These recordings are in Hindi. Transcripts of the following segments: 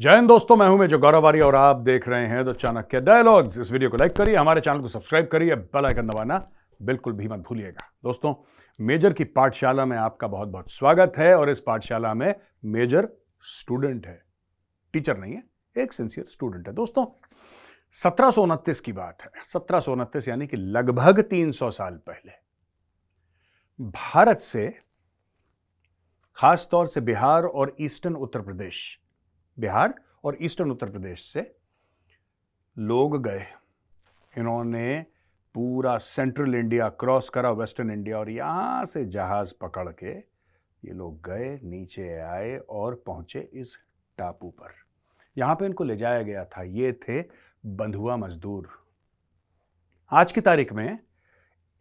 जय हिंद दोस्तों, मैं हूँ मेजर गौरव आर्य और आप देख रहे हैं द चाणक्य डायलॉग्स इस वीडियो को लाइक करिए, हमारे चैनल को सब्सक्राइब करिए बेल आइकन दबाना बिल्कुल भी मत भूलिएगा। दोस्तों, मेजर की पाठशाला में आपका बहुत बहुत स्वागत है और इस पाठशाला में मेजर स्टूडेंट है। टीचर नहीं है, एक सिंसियर स्टूडेंट है। दोस्तों, सत्रह की बात है। सत्रह यानी कि लगभग 300 साल पहले। भारत से, खासतौर से बिहार और ईस्टर्न उत्तर प्रदेश बिहार और ईस्टर्न उत्तर प्रदेश से लोग गए। इन्होंने पूरा सेंट्रल इंडिया क्रॉस करा वेस्टर्न इंडिया और यहाँ से जहाज़ पकड़ के ये लोग गए, नीचे आए और पहुँचे इस टापू पर। यहाँ पे इनको ले जाया गया था। ये थे बंधुआ मजदूर। आज की तारीख में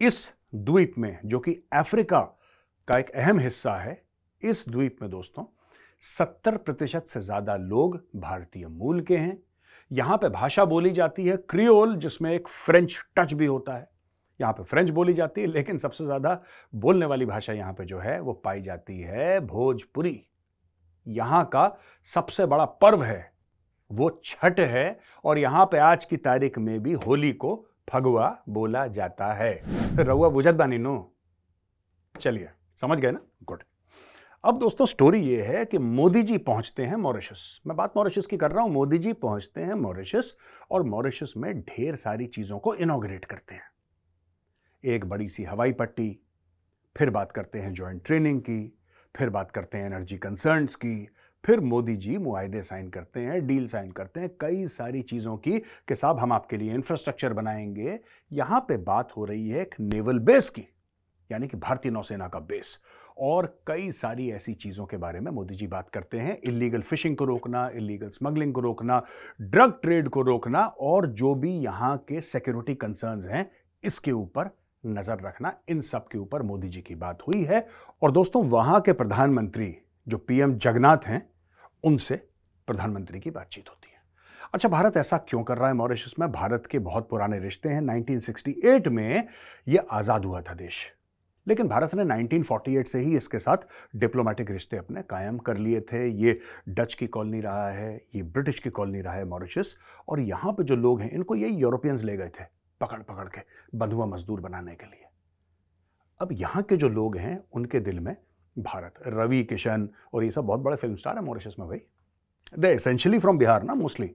इस द्वीप में, जो कि अफ्रीका का एक अहम हिस्सा है, इस द्वीप में दोस्तों सत्तर प्रतिशत से ज़्यादा लोग भारतीय मूल के हैं। यहाँ पे भाषा बोली जाती है क्रियोल, जिसमें एक फ्रेंच टच भी होता है। यहाँ पे फ्रेंच बोली जाती है, लेकिन सबसे ज़्यादा बोलने वाली भाषा यहाँ पे जो है, वो पाई जाती है भोजपुरी। यहाँ का सबसे बड़ा पर्व है, वो छठ है, और यहाँ पे आज की तारीख में भी होली को फगुआ बोला जाता है। रउआ बुझत बानी नो? चलिए, समझ गए ना? गुड। अब दोस्तों स्टोरी ये है कि मोदी जी पहुँचते हैं मॉरिशस। मैं बात मॉरिशस की कर रहा हूँ। मोदी जी पहुँचते हैं मॉरिशस और मॉरिशस में ढेर सारी चीज़ों को इनोग्रेट करते हैं। एक बड़ी सी हवाई पट्टी, फिर बात करते हैं ज्वाइंट ट्रेनिंग की, फिर बात करते हैं एनर्जी कंसर्न्स की, फिर मोदी जी मुआदे साइन करते हैं डील साइन करते हैं, कई सारी चीज़ों की कि साहब, हम आपके लिए इंफ्रास्ट्रक्चर बनाएँगे। यहाँ पे बात हो रही है एक नेवल बेस की, यानी कि भारतीय नौसेना का बेस और कई सारी ऐसी चीज़ों के बारे में मोदी जी बात करते हैं। इलीगल फिशिंग को रोकना इलीगल स्मगलिंग को रोकना ड्रग ट्रेड को रोकना और जो भी यहाँ के सिक्योरिटी कंसर्न्स हैं, इसके ऊपर नज़र रखना। इन सब के ऊपर मोदी जी की बात हुई है। और दोस्तों, वहाँ के प्रधानमंत्री जो पीएम जगन्नाथ हैं, उनसे प्रधानमंत्री की बातचीत होती है। अच्छा भारत ऐसा क्यों कर रहा है मॉरिशस में? भारत के बहुत पुराने रिश्ते हैं। 1968 में यह आज़ाद हुआ था देश। लेकिन भारत ने 1948 से ही इसके साथ डिप्लोमेटिक रिश्ते अपने कायम कर लिए थे। ये डच की कॉलोनी रहा है, ये ब्रिटिश की कॉलोनी रहा है मॉरिशस और यहाँ पे जो लोग हैं, इनको यही यूरोपियंस ले गए थे पकड़ पकड़ के बंधुआ मजदूर बनाने के लिए। अब यहाँ के जो लोग हैं, उनके दिल में भारत, रवि किशन और ये सब बहुत बड़े फ़िल्म स्टार है मॉरिशस में भाई। दे एसेंशियली फ्रॉम बिहार ना मोस्टली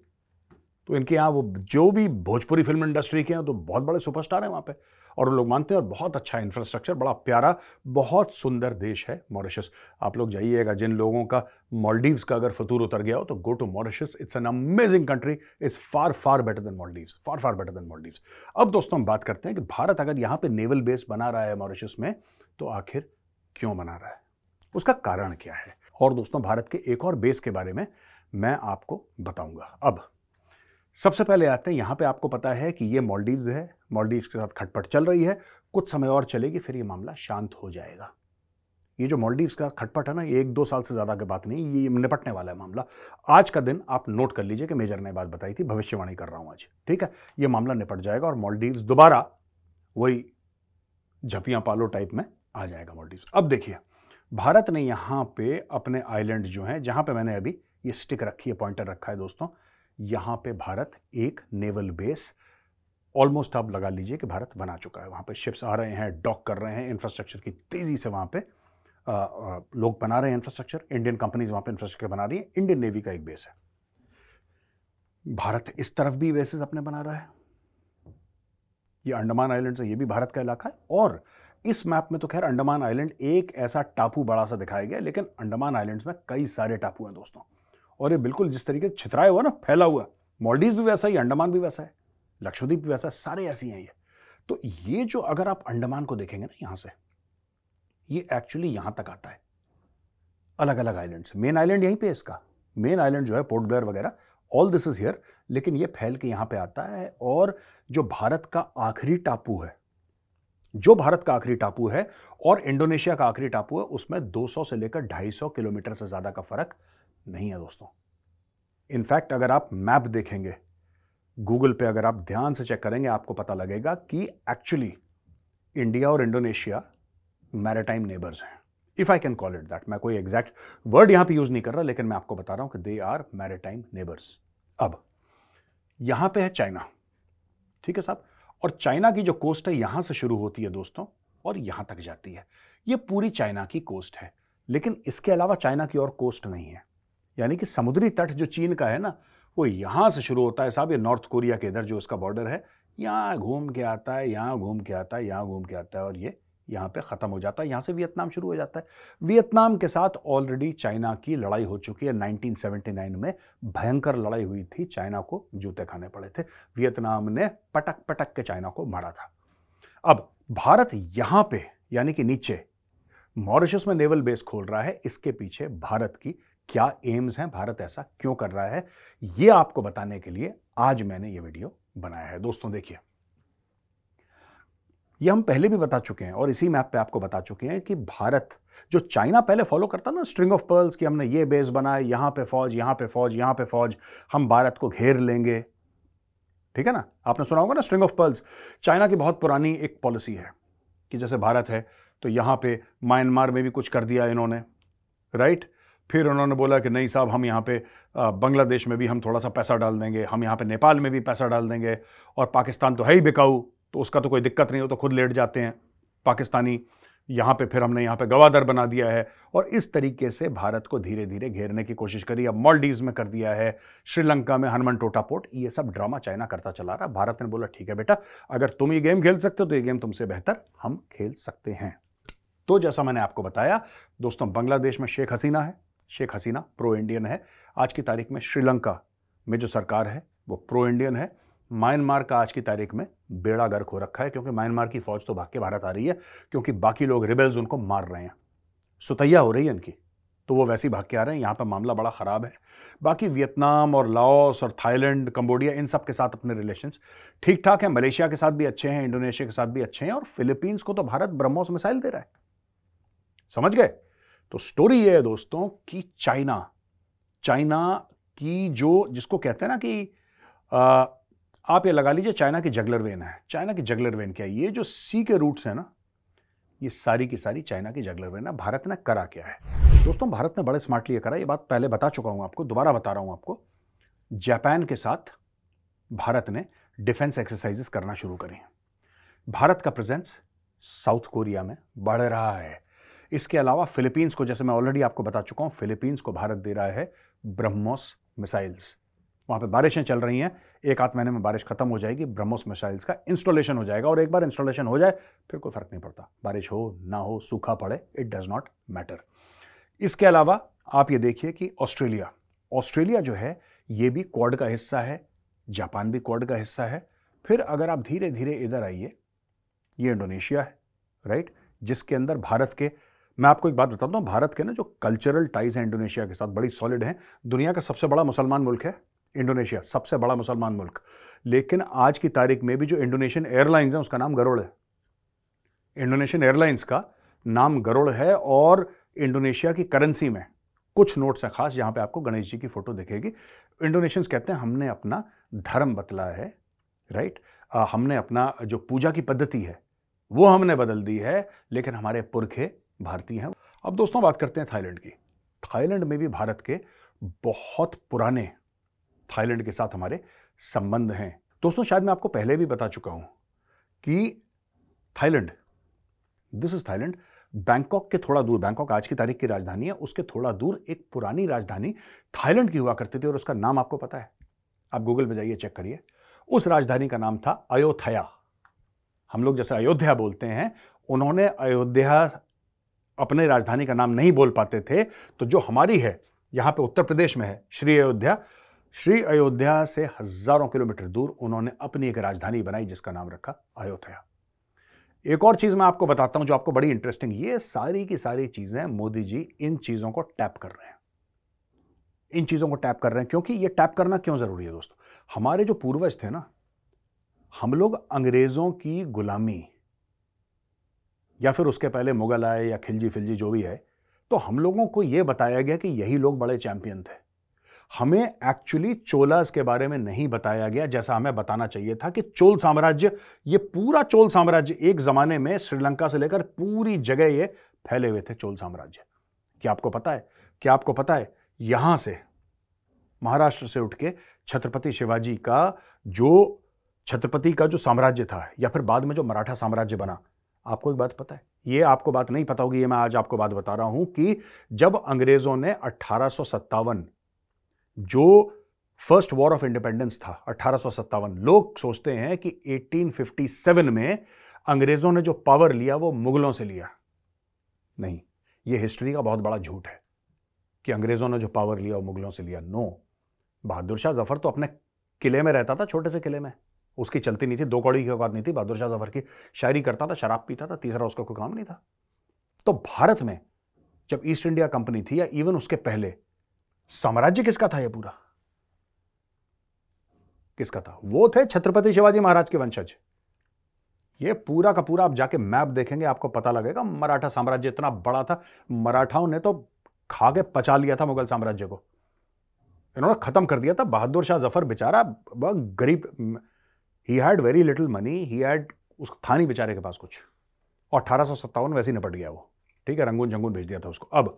तो इनके यहाँ वो जो भी भोजपुरी फ़िल्म इंडस्ट्री के हैं तो बहुत बड़े सुपरस्टार हैं वहाँ पे। और लोग मानते हैं, और बहुत अच्छा इंफ्रास्ट्रक्चर बड़ा प्यारा, बहुत सुंदर देश है मॉरिशस आप लोग जाइएगा, जिन लोगों का मॉलडीव्स का अगर फतूर उतर गया हो तो go to Mauritius it's an amazing country it's far far better than Maldives far far better than Maldives अब दोस्तों, हम बात करते हैं कि भारत अगर यहाँ पर नेवल बेस बना रहा है मॉरिशस में तो आखिर क्यों बना रहा है? उसका कारण क्या है? और दोस्तों, भारत के एक और बेस के बारे में मैं आपको बताऊँगा। अब सबसे पहले आते हैं, यहाँ पे आपको पता है कि ये मॉलडीव्स है मॉलडीव्स के साथ खटपट चल रही है, कुछ समय और चलेगी, फिर ये मामला शांत हो जाएगा। ये जो मॉलडीव्स का खटपट है ना, ये एक दो साल से ज़्यादा की बात नहीं, ये निपटने वाला है मामला। आज का दिन आप नोट कर लीजिए कि मेजर ने बात बताई थी, भविष्यवाणी कर रहा हूँ आज, ठीक है? ये मामला निपट जाएगा और मॉलडीव्स दोबारा वही झपियाँ पालो टाइप में आ जाएगा मॉलडीव्स अब देखिए, भारत ने यहाँ पे अपने आइलैंड जो हैं, जहाँ पे मैंने अभी ये स्टिक रखी है पॉइंटर रखा है दोस्तों यहाँ पे भारत एक नेवल बेस ऑलमोस्ट आप लगा लीजिए कि भारत बना चुका है। वहाँ पे शिप्स आ रहे हैं डॉक कर रहे हैं इंफ्रास्ट्रक्चर की तेज़ी से वहाँ पे आ, आ, लोग बना रहे हैं इंफ्रास्ट्रक्चर इंडियन कंपनीज़ वहाँ पे इंफ्रास्ट्रक्चर बना रही है। इंडियन नेवी का एक बेस है। भारत इस तरफ़ भी बेसिस अपने बना रहा है। ये अंडमान आइलैंड से ये भी भारत का इलाका है। और इस मैप में तो खैर अंडमान आइलैंड एक ऐसा टापू बड़ा सा दिखाया गया लेकिन अंडमान आइलैंड्स में कई सारे टापू हैं दोस्तों। और ये बिल्कुल जिस तरीके से छितराया हुआ ना, फैला हुआ मॉलडीव भी वैसा ही, अंडमान भी वैसा है लक्षद्वीप भी वैसा है, सारे ऐसी हैं ये। तो ये जो अगर आप अंडमान को देखेंगे ना यहाँ से, ये एक्चुअली यहाँ तक आता है अलग अलग आइलैंड मेन आइलैंड यहीं पे इसका। मेन आइलैंड जो है पोर्ट ब्लेयर वगैरह ऑल दिस इज़ हियर लेकिन ये फैल के यहाँ पे आता है और जो भारत का आखिरी टापू है, जो भारत का आखिरी टापू है और इंडोनेशिया का आखिरी टापू है, उसमें 200 से लेकर 250 किलोमीटर से ज़्यादा का फ़र्क नहीं है दोस्तों। इनफैक्ट अगर आप मैप देखेंगे गूगल पे अगर आप ध्यान से चेक करेंगे, आपको पता लगेगा कि एक्चुअली इंडिया और इंडोनेशिया मैराटाइम नेबर्स हैं। If I can call it that मैं कोई एग्जैक्ट वर्ड यहाँ पे यूज़ नहीं कर रहा, लेकिन मैं आपको बता रहा हूँ कि दे आर मैराटाइम नेबर्स अब, यहाँ पे है चाइना ठीक है साहब? और चाइना की जो कोस्ट है, यहाँ से शुरू होती है दोस्तों, और यहाँ तक जाती है। ये पूरी चाइना की कोस्ट है। लेकिन इसके अलावा चाइना की और कोस्ट नहीं है। यानी कि समुद्री तट जो चीन का है ना, वो यहाँ से शुरू होता है साहब। ये नॉर्थ कोरिया के इधर जो उसका बॉर्डर है, यहाँ घूम के आता है, यहाँ घूम के आता है, यहाँ घूम के आता है और ये यहाँ पे ख़त्म हो जाता है। यहाँ से वियतनाम शुरू हो जाता है। वियतनाम के साथ ऑलरेडी चाइना की लड़ाई हो चुकी है। 1979 में भयंकर लड़ाई हुई थी। चाइना को जूते खाने पड़े थे। वियतनाम ने पटक पटक के चाइना को मारा था। अब भारत यहाँ पे यानी कि नीचे मॉरिशस में नेवल बेस खोल रहा है। इसके पीछे भारत की क्या एम्स हैं? भारत ऐसा क्यों कर रहा है? यह आपको बताने के लिए आज मैंने ये वीडियो बनाया है। दोस्तों, देखिए। ये हम पहले भी बता चुके हैं और इसी मैप पे आपको बता चुके हैं कि भारत, जो चाइना पहले फॉलो करता ना स्ट्रिंग ऑफ़ पर्ल्स कि हमने ये बेस बनाए यहाँ पे फौज, यहाँ पे फौज, यहाँ पे फौज, हम भारत को घेर लेंगे। ठीक है ना? आपने सुना होगा ना स्ट्रिंग ऑफ़ पर्ल्स चाइना की बहुत पुरानी एक पॉलिसी है कि जैसे भारत है तो यहाँ पे म्यांमार में भी कुछ कर दिया इन्होंने। राइट फिर उन्होंने बोला कि नहीं साहब, हम यहाँ पे बांग्लादेश में भी हम थोड़ा सा पैसा डाल देंगे, हम यहाँ पे नेपाल में भी पैसा डाल देंगे और पाकिस्तान तो है ही बिकाऊ तो उसका तो कोई दिक्कत नहीं हो तो खुद लेट जाते हैं। पाकिस्तानी यहाँ पे फिर हमने यहाँ पे गवादर बना दिया है और इस तरीके से भारत को धीरे धीरे घेरने की कोशिश करी। अब मॉलडीव्स में कर दिया है, श्रीलंका में हनुमान टोटा पोर्ट, ये सब ड्रामा चाइना करता चला रहा। भारत ने बोला, ठीक है बेटा, अगर तुम ये गेम खेल सकते हो तो ये गेम तुमसे बेहतर हम खेल सकते हैं। तो जैसा मैंने आपको बताया, दोस्तों, बांग्लादेश में शेख हसीना है शेख हसीना प्रो इंडियन है। आज की तारीख में श्रीलंका में जो सरकार है, वो प्रो इंडियन है। म्यांमार का आज की तारीख में बेड़ा गर्क हो रखा है, क्योंकि म्यांमार की फौज तो भाग के भारत आ रही है, क्योंकि बाकी लोग रिबेल्स उनको मार रहे हैं। सुतैया हो रही है इनकी तो वो वैसे ही भाग के आ रहे हैं। यहाँ पर मामला बड़ा ख़राब है। बाकी वियतनाम और लाओस और थाईलैंड, कंबोडिया, इन सब के साथ अपने रिलेशंस ठीक ठाक हैं। मलेशिया के साथ भी अच्छे हैं, इंडोनेशिया के साथ भी अच्छे हैं, और फिलीपींस को तो भारत ब्रह्मोस मिसाइल दे रहा है। समझ गए? तो स्टोरी ये है दोस्तों कि चाइना चाइना की जो जिसको कहते हैं ना कि आ, आप ये लगा लीजिए चाइना की जगलर वेन है। चाइना की जगलर वेन क्या है? ये जो सी के रूट्स हैं ना ये सारी की सारी चाइना की जगलर वेन है। भारत ने करा क्या है? दोस्तों भारत ने बड़े स्मार्टली करा। ये बात पहले बता चुका हूँ आपको दोबारा बता रहा हूँ आपको। जापान के साथ भारत ने डिफेंस एक्सरसाइजेस करना शुरू करी। भारत का प्रेजेंस साउथ कोरिया में बढ़ रहा है। इसके अलावा फिलीपींस को, जैसे मैं ऑलरेडी आपको बता चुका हूँ, फिलीपींस को भारत दे रहा है ब्रह्मोस मिसाइल्स वहाँ पे बारिशें चल रही हैं, एक आध महीने में बारिश खत्म हो जाएगी, ब्रह्मोस मिसाइल्स का इंस्टॉलेशन हो जाएगा और एक बार इंस्टॉलेशन हो जाए, फिर कोई फ़र्क नहीं पड़ता। बारिश हो, ना हो, सूखा पड़े इट डज नॉट मैटर इसके अलावा आप ये देखिए कि ऑस्ट्रेलिया ऑस्ट्रेलिया जो है, ये भी क्वाड का हिस्सा है, जापान भी क्वाड का हिस्सा है। फिर अगर आप धीरे धीरे इधर आइए, ये इंडोनेशिया है राइट जिसके अंदर भारत के मैं आपको एक बात बताता हूँ भारत के ना जो कल्चरल टाइज हैं इंडोनेशिया के साथ बड़ी सॉलिड हैं। दुनिया का सबसे बड़ा मुसलमान मुल्क है इंडोनेशिया सबसे बड़ा मुसलमान मुल्क। लेकिन आज की तारीख में भी जो इंडोनेशियन एयरलाइंस है उसका नाम गरुड़ है। इंडोनेशियन एयरलाइंस का नाम गरुड़ है और इंडोनेशिया की करेंसी में कुछ नोट्स हैं खास जहाँ पे आपको गणेश जी की फ़ोटो दिखेगी। इंडोनेशियंस कहते हैं हमने अपना धर्म बतला है राइट आ, हमने अपना जो पूजा की पद्धति है वो हमने बदल दी है लेकिन हमारे पुरखे भारतीय हैं। अब दोस्तों बात करते हैं थाईलैंड की। थाईलैंड में भी भारत के बहुत पुराने थाईलैंड के साथ हमारे संबंध हैं। दोस्तों, शायद मैं आपको पहले भी बता चुका हूँ कि Thailand this is Thailand, Bangkok के थोड़ा दूर, बैंकॉक आज की तारीख की राजधानी है, उसके थोड़ा दूर एक पुरानी राजधानी थाईलैंड की हुआ करती थी और उसका नाम आपको पता है। आप गूगल पे जाइए, चेक करिए। उस राजधानी का नाम था अयोध्या। हम लोग जैसे अयोध्या बोलते हैं, उन्होंने अयोध्या अपने राजधानी का नाम नहीं बोल पाते थे तो जो हमारी है, यहाँ पे उत्तर प्रदेश में है, श्री अयोध्या। श्री अयोध्या से हज़ारों किलोमीटर दूर उन्होंने अपनी एक राजधानी बनाई जिसका नाम रखा अयोध्या। एक और चीज़ मैं आपको बताता हूँ जो आपको बड़ी इंटरेस्टिंग ये सारी की सारी चीज़ें मोदी जी इन चीज़ों को टैप कर रहे हैं। इन चीज़ों को टैप कर रहे हैं, क्योंकि ये टैप करना क्यों ज़रूरी है दोस्तों? हमारे जो पूर्वज थे ना, हम लोग अंग्रेज़ों की गुलामी या फिर उसके पहले मुगल आए या खिलजी फिलजी जो भी है तो हम लोगों को यह बताया गया कि यही लोग बड़े चैंपियन थे। हमें एक्चुअली चोलास के बारे में नहीं बताया गया, जैसा हमें बताना चाहिए था कि चोल साम्राज्य, ये पूरा चोल साम्राज्य एक जमाने में श्रीलंका से लेकर पूरी जगह ये फैले हुए थे, चोल साम्राज्य। क्या आपको पता है? क्या आपको पता है? यहाँ से, महाराष्ट्र से उठ के छत्रपति शिवाजी का जो, छत्रपति का जो साम्राज्य था, या फिर बाद में जो मराठा साम्राज्य बना आपको एक बात पता है? ये आपको बात नहीं पता होगी, ये मैं आज आपको बात बता रहा हूँ कि जब अंग्रेज़ों ने अट्ठारह जो फ़र्स्ट वॉर ऑफ़ इंडिपेंडेंस था अट्ठारह लोग सोचते हैं कि 1857 में अंग्रेज़ों ने जो पावर लिया, वो मुगलों से लिया। नहीं, ये हिस्ट्री का बहुत बड़ा झूठ है कि अंग्रेज़ों ने जो पावर लिया, वो मुगलों से लिया। नो, बहादुर शाह ज़फ़र तो अपने किले में रहता था, छोटे से किले में। उसकी चलती नहीं थी, दो कौड़ी की औकात नहीं थी, बहादुर शाह ज़फ़र की शायरी करता था, शराब पीता था, तीसरा उसका कोई काम नहीं था। तो भारत में जब ईस्ट इंडिया कंपनी थी या इवन उसके पहले, साम्राज्य किसका था यह पूरा? किसका था? वो थे छत्रपति शिवाजी महाराज के वंशज। ये पूरा का पूरा आप जाके मैप देखेंगे, आपको पता लगेगा, मराठा साम्राज्य इतना बड़ा था, मराठाओं ने तो खा के पचा लिया था मुगल साम्राज्य को। इन्होंने खत्म कर दिया था, बहादुर शाह ज़फ़र बेचारा गरीब he had very little money he had उस था नहीं बेचारे के पास कुछ। और अठारह सौ सत्तावन वैसे ही निपट गया वो। ठीक है, रंगून जंगून भेज दिया था उसको। अब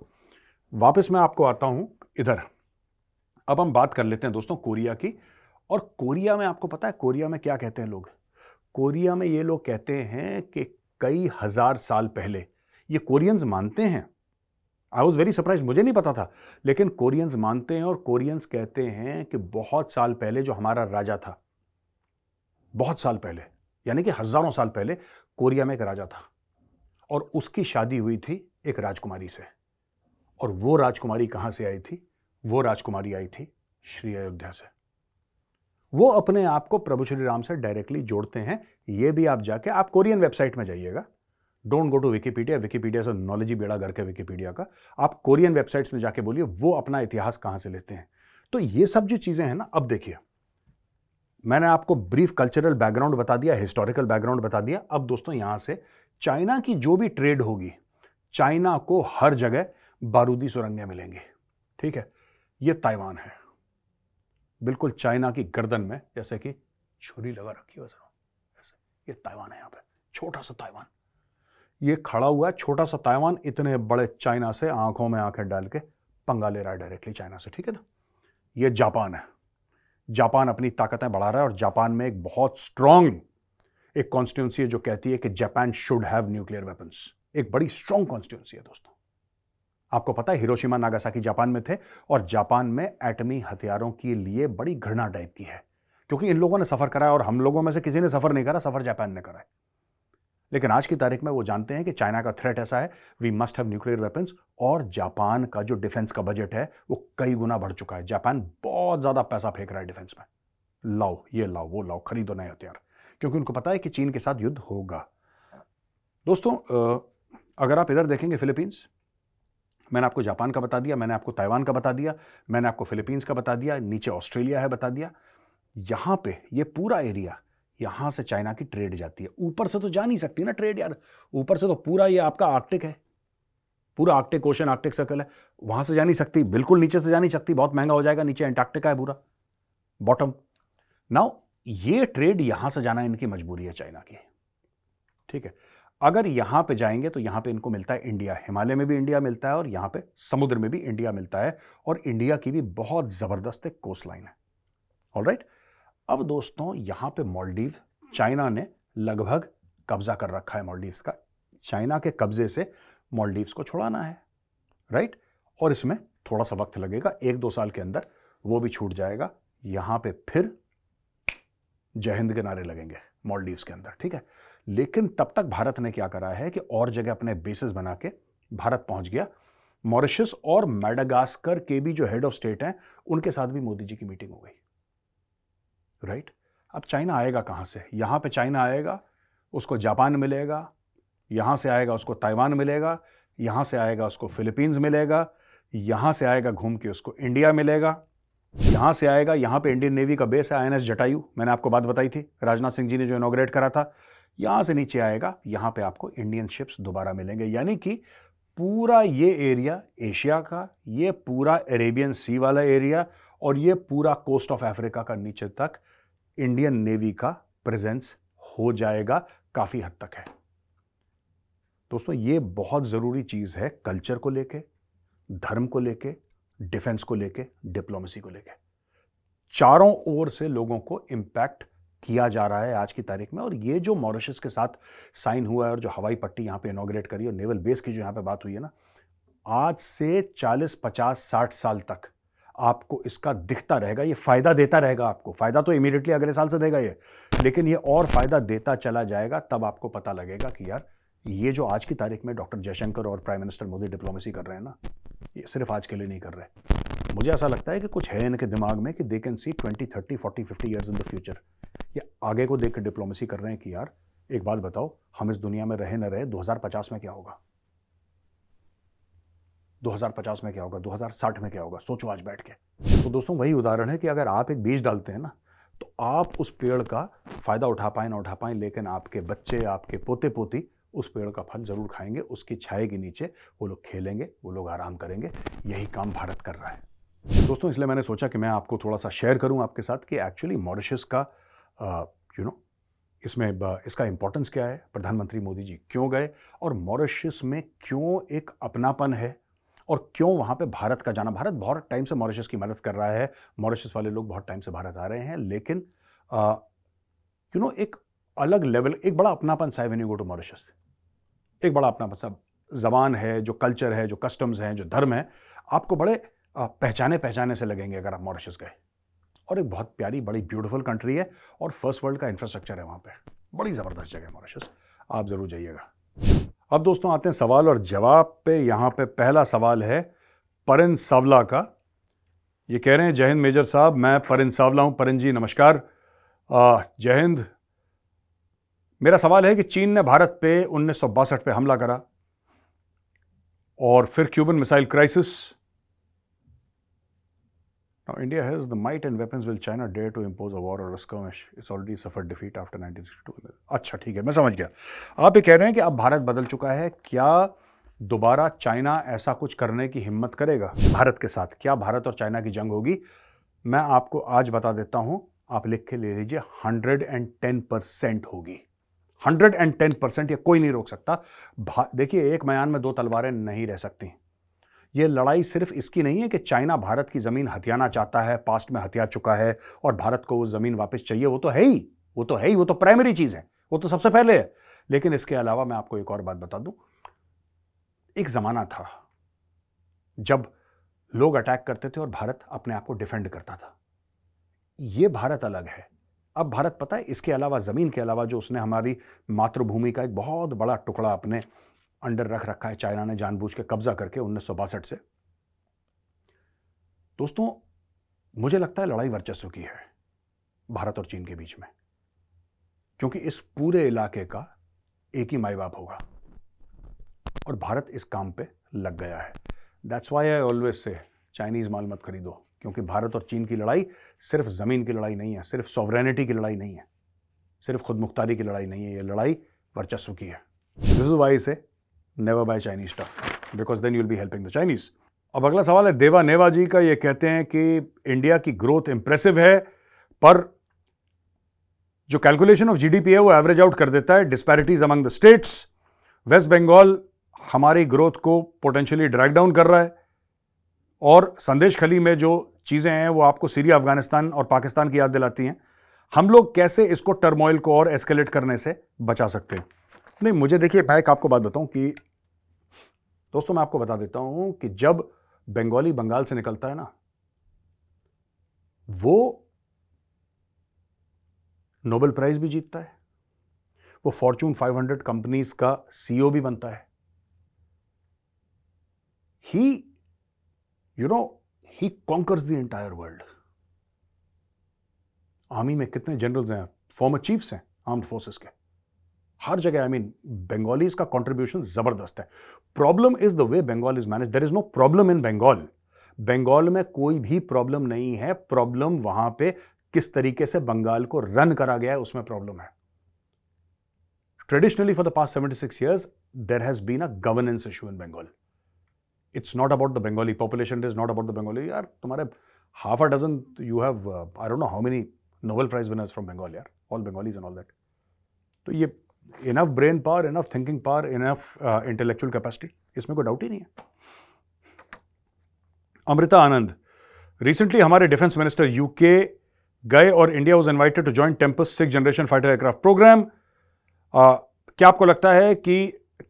वापस मैं आपको आता हूँ इधर। अब हम बात कर लेते हैं दोस्तों कोरिया की। और कोरिया में आपको पता है, कोरिया में क्या कहते हैं लोग? कोरिया में ये लोग कहते हैं कि कई हज़ार साल पहले, ये कोरियंस मानते हैं। आई वॉज़ वेरी सरप्राइज़ मुझे नहीं पता था। लेकिन कोरियंस मानते हैं और कोरियंस कहते हैं कि बहुत साल पहले जो हमारा राजा था बहुत साल पहले, यानी कि हज़ारों साल पहले, कोरिया में एक राजा था और उसकी शादी हुई थी एक राजकुमारी से। और वो राजकुमारी कहाँ से आई थी? वो राजकुमारी आई थी श्री अयोध्या से। वो अपने आप को प्रभु श्री राम से डायरेक्टली जोड़ते हैं। ये भी आप जाके, आप कोरियन वेबसाइट में जाइएगा। Don't go to Wikipedia Wikipedia से नॉलेज ही बेड़ा करके विकीपीडिया का। आप कोरियन वेबसाइट्स में जाके बोलिए, वो अपना इतिहास कहाँ से लेते हैं? तो ये सब जो चीज़ें हैं ना, अब देखिए। मैंने आपको ब्रीफ कल्चरल बैकग्राउंड बता दिया हिस्टोरिकल बैकग्राउंड बता दिया। अब दोस्तों, यहाँ से चाइना की जो भी ट्रेड होगी, चाइना को हर जगह बारूदी सुरंगें मिलेंगी, ठीक है? ये ताइवान है। बिल्कुल चाइना की गर्दन में, जैसे कि छुरी लगा रखी हो ऐसे। ये ताइवान है यहाँ पे, छोटा सा ताइवान। ये खड़ा हुआ है, छोटा सा ताइवान, इतने बड़े चाइना से आँखों में आँखें डाल के पंगा ले रहा है डायरेक्टली चाइना से, ठीक है ना? ये जापान है। जापान अपनी ताकतें बढ़ा रहा है और जापान में एक बहुत स्ट्रांग एक कॉन्स्टिट्यूंसी है जो कहती है कि Japan should have nuclear weapons एक बड़ी स्ट्रांग कॉन्स्टिट्यूंसी है दोस्तों। आपको पता है हिरोशिमा नागासाकी जापान में थे और जापान में एटमी हथियारों के लिए बड़ी घृणा टाइप की है। क्योंकि इन लोगों ने सफ़र करा और हम लोगों में से किसी ने सफ़र नहीं करा, सफ़र जापान ने करा है। लेकिन आज की तारीख में वो जानते हैं कि चाइना का थ्रेट ऐसा है we must have nuclear weapons और जापान का जो डिफेंस का बजट है, वो कई गुना बढ़ चुका है। जापान बहुत ज़्यादा पैसा फेंक रहा है डिफेंस में। लाओ, ये लाओ, वो लाओ, खरीदो नए हथियार। क्योंकि उनको पता है कि चीन के साथ युद्ध होगा। दोस्तों अगर आप इधर देखेंगे फिलीपींस, मैंने आपको जापान का बता दिया, मैंने आपको ताइवान का बता दिया, मैंने आपको फिलीपींस का बता दिया, नीचे ऑस्ट्रेलिया है बता दिया। यहाँ पे ये पूरा एरिया यहाँ से चाइना की ट्रेड जाती है। ऊपर से तो जा नहीं सकती ना ट्रेड यार। ऊपर से तो पूरा ये आपका आर्कटिक है। पूरा आर्कटिक ओशन आर्कटिक सर्कल है। वहाँ से जा नहीं सकती, बिल्कुल नीचे से जा नहीं सकती। बहुत महँगा हो जाएगा, नीचे एंटार्क्टिका है पूरा। बॉटम नाउ ये ट्रेड यहाँ से जाना इनकी मजबूरी है चाइना की। ठीक है? अगर यहाँ पे जाएँगे तो यहाँ पे इनको मिलता है इंडिया। हिमालय में भी इंडिया मिलता है और यहाँ पे समुद्र में भी इंडिया मिलता है और इंडिया की भी बहुत ज़बरदस्त एक कोस्ट लाइन है। ऑल राइट अब दोस्तों, यहाँ पे मॉलडीव चाइना ने लगभग कब्जा कर रखा है मालदीव्स का। चाइना के कब्जे से मालदीव्स को छुड़ाना है राइट और इसमें थोड़ा सा वक्त लगेगा, एक दो साल के अंदर वो भी छूट जाएगा। यहाँ पे फिर जय हिंद के नारे लगेंगे मालदीव्स के अंदर, ठीक है? लेकिन तब तक भारत ने क्या करा है कि और जगह अपने बेसिस बना के भारत पहुँच गया। मॉरिशस और मेडागास्कर के भी जो हेड ऑफ़ स्टेट हैं, उनके साथ भी मोदी जी की मीटिंग हो गई। राइट? अब चाइना आएगा कहाँ से? यहाँ पे चाइना आएगा, उसको जापान मिलेगा, यहाँ से आएगा उसको ताइवान मिलेगा, यहाँ से आएगा उसको फिलीपींस मिलेगा, यहाँ से आएगा घूम के उसको इंडिया मिलेगा, यहाँ से आएगा, यहाँ पे इंडियन नेवी का बेस है आई जटायु। मैंने आपको बात बताई थी, राजनाथ सिंह जी ने जो इनोग्रेट करा था, यहाँ से नीचे आएगा, यहाँ पे आपको इंडियन शिप्स दोबारा मिलेंगे। यानी कि पूरा ये एरिया एशिया का, ये पूरा अरेबियन सी वाला एरिया और ये पूरा कोस्ट ऑफ़ अफ्रीका का नीचे तक इंडियन नेवी का प्रेजेंस हो जाएगा, काफ़ी हद तक है। दोस्तों, ये बहुत ज़रूरी चीज़ है कल्चर को लेके, धर्म को लेके डिफेंस को लेके डिप्लोमेसी को लेके। चारों ओर से लोगों को इंपैक्ट किया जा रहा है आज की तारीख में और ये जो मॉरिशस के साथ साइन हुआ है और जो हवाई पट्टी यहाँ पे इनोग्रेट करी और नेवल बेस की जो यहाँ पे बात हुई है ना, आज से 40 50 60 साल तक आपको इसका दिखता रहेगा, ये फ़ायदा देता रहेगा आपको। फ़ायदा तो इमीडिएटली अगले साल से देगा ये। लेकिन ये और फ़ायदा देता चला जाएगा, तब आपको पता लगेगा कि यार, ये जो आज की तारीख में डॉक्टर जयशंकर और प्राइम मिनिस्टर मोदी डिप्लोमेसी कर रहे हैं ना, ये सिर्फ़ आज के लिए नहीं कर रहे। मुझे ऐसा लगता है कि कुछ है इनके दिमाग में कि they can see twenty thirty forty fifty years in the future ये आगे को देख कर डिप्लोमेसी कर रहे हैं कि यार, एक बात बताओ, हम इस दुनिया में रहे न रहे 2050 में क्या होगा? 2050 में क्या होगा? 2060 में क्या होगा? सोचो आज बैठ के। तो दोस्तों, वही उदाहरण है कि अगर आप एक बीज डालते हैं ना तो आप उस पेड़ का फ़ायदा उठा पाए, ना उठा पाए, लेकिन आपके बच्चे, आपके पोते पोती उस पेड़ का फल ज़रूर खाएँगे, उसकी छाए के नीचे वो लोग खेलेंगे, वो लोग आराम करेंगे, यही काम भारत कर रहा है। दोस्तों, इसलिए मैंने सोचा कि मैं आपको थोड़ा सा शेयर करूँ आपके साथ कि एक्चुअली मॉरिशस का यू नो इसमें इसका इंपॉर्टेंस क्या है? प्रधानमंत्री मोदी जी क्यों गए? और मॉरिशस में क्यों एक अपनापन है? और क्यों वहाँ पे भारत का जाना? भारत बहुत टाइम से मॉरिशस की मदद कर रहा है। मॉरिशस वाले लोग बहुत टाइम से भारत आ रहे हैं, लेकिन यू नो एक अलग लेवल एक बड़ा अपनापन सा है when you go to Mauritius एक बड़ा अपनापन सा जबान है, जो कल्चर है, जो कस्टम्स हैं, जो धर्म है, आपको बड़े पहचाने पहचाने से लगेंगे अगर आप मॉरिशस गए। और एक बहुत प्यारी, बड़ी ब्यूटीफुल कंट्री है और फ़र्स्ट वर्ल्ड का इंफ्रास्ट्रक्चर है वहाँ पर बड़ी ज़बरदस्त जगह है मॉरिशस आप ज़रूर जाइएगा। अब दोस्तों आते हैं सवाल और जवाब पे। यहाँ पे पहला सवाल है परिन सावला का। ये कह रहे हैं, जय मेजर साहब, मैं परिन सावला हूँ। परिन जी, नमस्कार। जय मेरा सवाल है कि चीन ने भारत पे उन्नीस सौ बासठ पे हमला करा और फिर Cuban missile crisis Now, India has the might and weapons. Will China dare to impose a war or a skirmish? It's already suffered defeat after 1962. अच्छा ठीक है मैं समझ गया आप ये कह रहे हैं कि अब भारत बदल चुका है क्या दोबारा चाइना ऐसा कुछ करने की हिम्मत करेगा भारत के साथ क्या भारत और चाइना की जंग होगी मैं आपको आज बता देता हूँ आप लिख के ले लीजिए हंड्रेड एंड टेन परसेंट होगी हंड्रेड एंड टेन परसेंट ये कोई नहीं रोक सकता देखिए एक मयान में दो तलवारें नहीं रह सकती ये लड़ाई सिर्फ़ इसकी नहीं है कि चाइना भारत की ज़मीन हथियाना चाहता है, पास्ट में हथिया चुका है और भारत को वो ज़मीन वापस चाहिए, वो तो है ही, वो तो है ही, वो तो प्राइमरी चीज़ है, वो तो सबसे पहले है। लेकिन इसके अलावा मैं आपको एक और बात बता दूँ, एक ज़माना था जब लोग अटैक करते थे और भारत अपने आप को डिफेंड करता था। ये भारत अलग है। अब भारत पता है इसके अलावा, ज़मीन के अलावा जो उसने हमारी मातृभूमि का एक बहुत बड़ा टुकड़ा अपने अंडर रख रखा है चाइना ने जानबूझ के कब्जा करके उन्नीस सौ बासठ से। दोस्तों, मुझे लगता है लड़ाई वर्चस्व की है, भारत और चीन के बीच में, क्योंकि इस पूरे इलाके का एक ही माई बाप होगा और भारत इस काम पे लग गया है। That's why I always say Chinese माल मत खरीदो, क्योंकि भारत और चीन की लड़ाई सिर्फ़ ज़मीन की लड़ाई नहीं है, सिर्फ़ सॉवरेनिटी की लड़ाई नहीं है, सिर्फ़ खुद मुख्तारी की लड़ाई नहीं है, ये लड़ाई वर्चस्व की है। This why say never buy Chinese stuff because then you'll be helping the Chinese अब अगला सवाल है, देवा नेवा जी का ये कहते हैं कि इंडिया की ग्रोथ इंप्रेसिव है, पर जो कैलकुलेशन ऑफ़ जीडीपी है वो एवरेज आउट कर देता है disparities among the states West Bengal हमारी ग्रोथ को पोटेंशियली ड्रैग डाउन कर रहा है, और संदेश खली में जो चीज़ें हैं वो आपको सीरिया, अफ़गानिस्तान और पाकिस्तान की याद दिलाती हैं। हम लोग कैसे इसको टर्मोइल को और एस्केलेट करने से बचा सकते हैं? नहीं, मुझे देखिए, मैं एक आपको बात बताऊँ कि दोस्तों, मैं आपको बता देता हूँ कि जब बंगाली बंगाल से निकलता है ना, वो नोबेल प्राइज भी जीतता है, वो फॉर्चून 500 कंपनीज़ का सीईओ भी बनता है। He you know he conquers the entire world army में कितने जनरल्स हैं? फॉर्मर चीफ्स हैं आर्म्ड फोर्सेस के। हर जगह आई मीन बंगालीज का कॉन्ट्रीब्यूशन ज़बरदस्त है। Problem is the way Bengal is manage there is no problem in Bengal Bengal में कोई भी प्रॉब्लम नहीं है। प्रॉब्लम वहाँ पे किस तरीके से बंगाल को रन करा गया है, उसमें प्रॉब्लम है। Traditionally for the past seventy six years there has been a governance issue in Bengal it's not about the Bengali population is not about the Bengali यार तुम्हारे half a dozen you have I don't know how many Nobel prize winners from Bengal यार all Bengalis and all that तो ये enough brain power enough thinking power enough intellectual capacity इसमें कोई डाउट ही नहीं है। अमृता आनंद रिसेंटली हमारे डिफेंस मिनिस्टर यूके गए और India was invited to join Tempest six generation fighter aircraft programme क्या आपको लगता है कि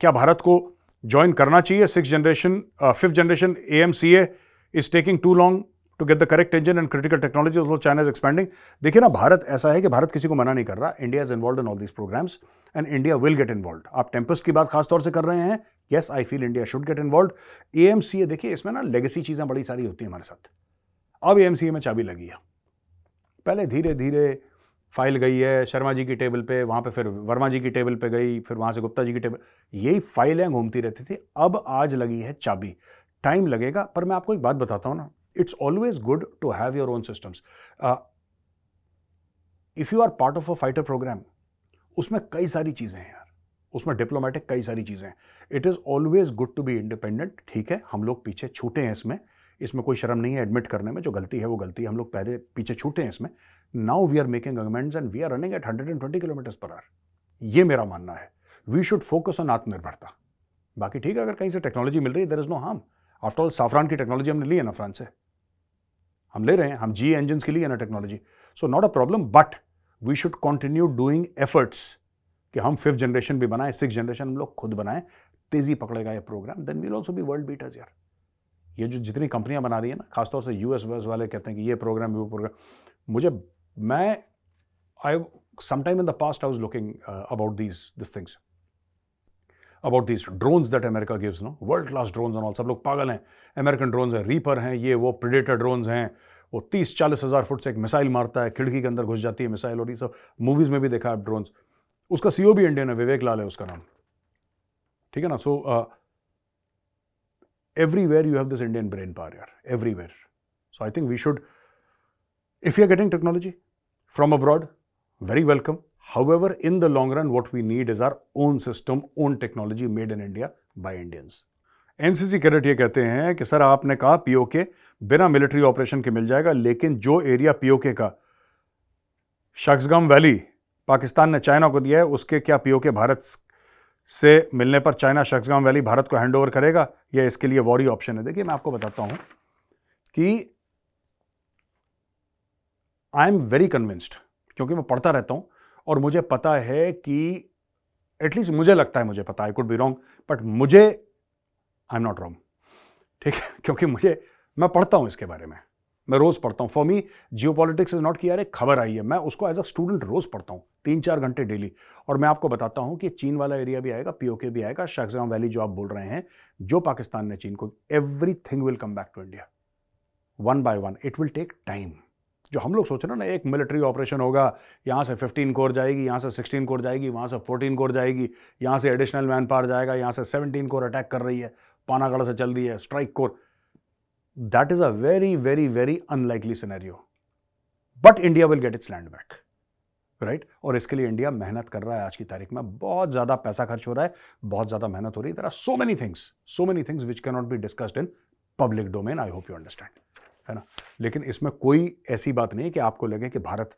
क्या भारत को ज्वाइन करना चाहिए six generation fifth generation A M C A is taking too long to get the correct engine and critical technology also China is expanding देखिए ना, भारत ऐसा है कि भारत किसी को मना नहीं कर रहा। India is involve in all these programmes and India will get involve आप टेम्पस की बात खास तौर से कर रहे हैं yes I feel India should get involve A M C A देखिए, इसमें ना लेगेसी चीज़ें बड़ी सारी होती हैं हमारे साथ। अब ए एम सी ए में चाबी लगी है। पहले धीरे धीरे फ़ाइल गई है, शर्मा जी की टेबल पे, वहाँ पे फिर वर्मा जी की टेबल पे गई, फिर वहाँ से गुप्ता जी की टेबल यही फाइलें घूमती रहती थी। अब आज लगी है चाबी। टाइम लगेगा, पर मैं आपको एक बात बताता हूँ ना। It's always good to have your own systems. Uh, if you are part of a fighter program, उसमें कई सारी चीज़ें हैं यार। उसमें डिप्लोमेटिक कई सारी चीज़ें हैं। It is always good to be independent ठीक है? हम लोग पीछे छूटे हैं इसमें। इसमें कोई शर्म नहीं है एडमिट करने में। जो गलती है वो गलती है। हम लोग पहले पीछे छूटे हैं इसमें। Now we are making augments and we are running at hundred and twenty kilometre per hour ये मेरा मानना है। वी शुड फोकस ऑन आत्मनिर्भरता। बाकी ठीक है अगर कहीं से टेक्नोलॉजी मिल रही है there is no harm after all Safran की टेक्नोलॉजी हमने ली है ना फ्रांस से। हम ले रहे हैं, हम जी इंजन के लिए ना technology so not a problem but we should continue doing efforts कि हम फिफ्थ जनरेशन भी बनाएँ सिक्स जनरेशन हम लोग खुद बनाएँ, तेज़ी पकड़ेगा ये programme then we'll also be world beaters यार. ये जो जितनी कंपनियाँ बना रही है ना, खासतौर से यूएस यूएस वाले कहते हैं कि ये प्रोग्राम वो प्रोग्राम मुझे, मैं I sometime in the past I was looking about these this things about this drones that America gives no world class drones all सब लोग पागल हैं। अमेरिकन ड्रोन्स हैं रीपर हैं, ये वो प्रिडेटर ड्रोन्स हैं। वो तीस चालीस हज़ार फुट से एक मिसाइल मारता है, खिड़की के अंदर घुस जाती है मिसाइल और ये सब। मूवीज़ में भी देखा है ड्रोन्स उसका सीओ भी इंडियन है विवेक लाल है उसका नाम। ठीक है ना? So everywhere you have this Indian brain power यार everywhere so I think we should if you are getting technology from abroad very welcome. However, in the long run, what we need is our own system, own technology made in India by Indians. NCC cadet ये कहते हैं कि सर आपने कहा पीओके बिना मिलिट्री ऑपरेशन के मिल जाएगा लेकिन जो एरिया पीओके का शख्सगम वैली पाकिस्तान ने चाइना को दिया है उसके क्या पीओके भारत से मिलने पर चाइना शख्सगम वैली भारत को हैंड ओवर करेगा या इसके लिए वॉरी ऑप्शन है देखिए मैं आपको बताता हूँ कि आई एम वेरी कन्विंस्ड क्योंकि मैं पढ़ता रहता हूँ और मुझे पता है कि एटलीस्ट मुझे लगता है, मुझे पता I could be wrong but मुझे आई एम नॉट रॉन्ग ठीक है? क्योंकि मुझे, मैं पढ़ता हूँ इसके बारे में। मैं रोज़ पढ़ता हूँ। For me geopolitics is not कि यार एक खबर आई है, मैं उसको एज अ स्टूडेंट रोज़ पढ़ता हूँ तीन चार घंटे डेली और मैं आपको बताता हूँ कि चीन वाला एरिया भी आएगा पीओके भी आएगा शाहजहां वैली जो आप बोल रहे हैं, जो पाकिस्तान ने चीन को everything will come back to India one by one it will take time जो हम लोग सोच रहे हैं ना एक मिलिट्री ऑपरेशन होगा, यहाँ से 15 कोर जाएगी, यहाँ से 16 कोर जाएगी, वहाँ से 14 कोर जाएगी, यहाँ से एडिशनल मैन पावर जाएगा, यहाँ से 17 कोर अटैक कर रही है, पानागढ़ से चल दी है strike corps that is a very very very unlikely scenario but India will get its land back right और इसके लिए इंडिया मेहनत कर रहा है आज की तारीख में। बहुत ज़्यादा पैसा खर्च हो रहा है, बहुत ज़्यादा मेहनत हो रही है। There are so many things so many things which can not be discussed in public domain I hope you understand है ना? लेकिन इसमें कोई ऐसी बात नहीं कि आपको लगे कि भारत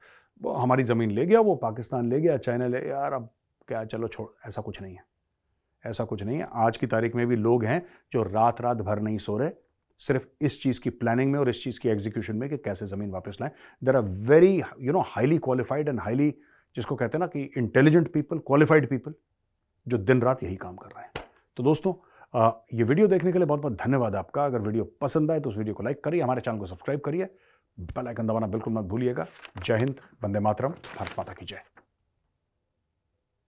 हमारी ज़मीन ले गया, वो पाकिस्तान ले गया, चाइना ले, यार अब क्या, चलो छोड़, ऐसा कुछ नहीं है। ऐसा कुछ नहीं है। आज की तारीख में भी लोग हैं जो रात रात भर नहीं सो रहे, सिर्फ़ इस चीज़ की प्लानिंग में और इस चीज़ की एग्जीक्यूशन में कि कैसे ज़मीन वापस लाएँ। There are very you know highly qualified and highly जिसको कहते हैं ना कि इंटेलिजेंट पीपल क्वालिफाइड पीपल जो दिन रात यही काम कर रहे हैं। तो दोस्तों ये वीडियो देखने के लिए बहुत बहुत धन्यवाद आपका। अगर वीडियो पसंद आए तो उस वीडियो को लाइक करिए, हमारे चैनल को सब्सक्राइब करिए। बेल आइकन दबाना बिल्कुल मत भूलिएगा। जय हिंद, वंदे मातरम। भारत माता की जय।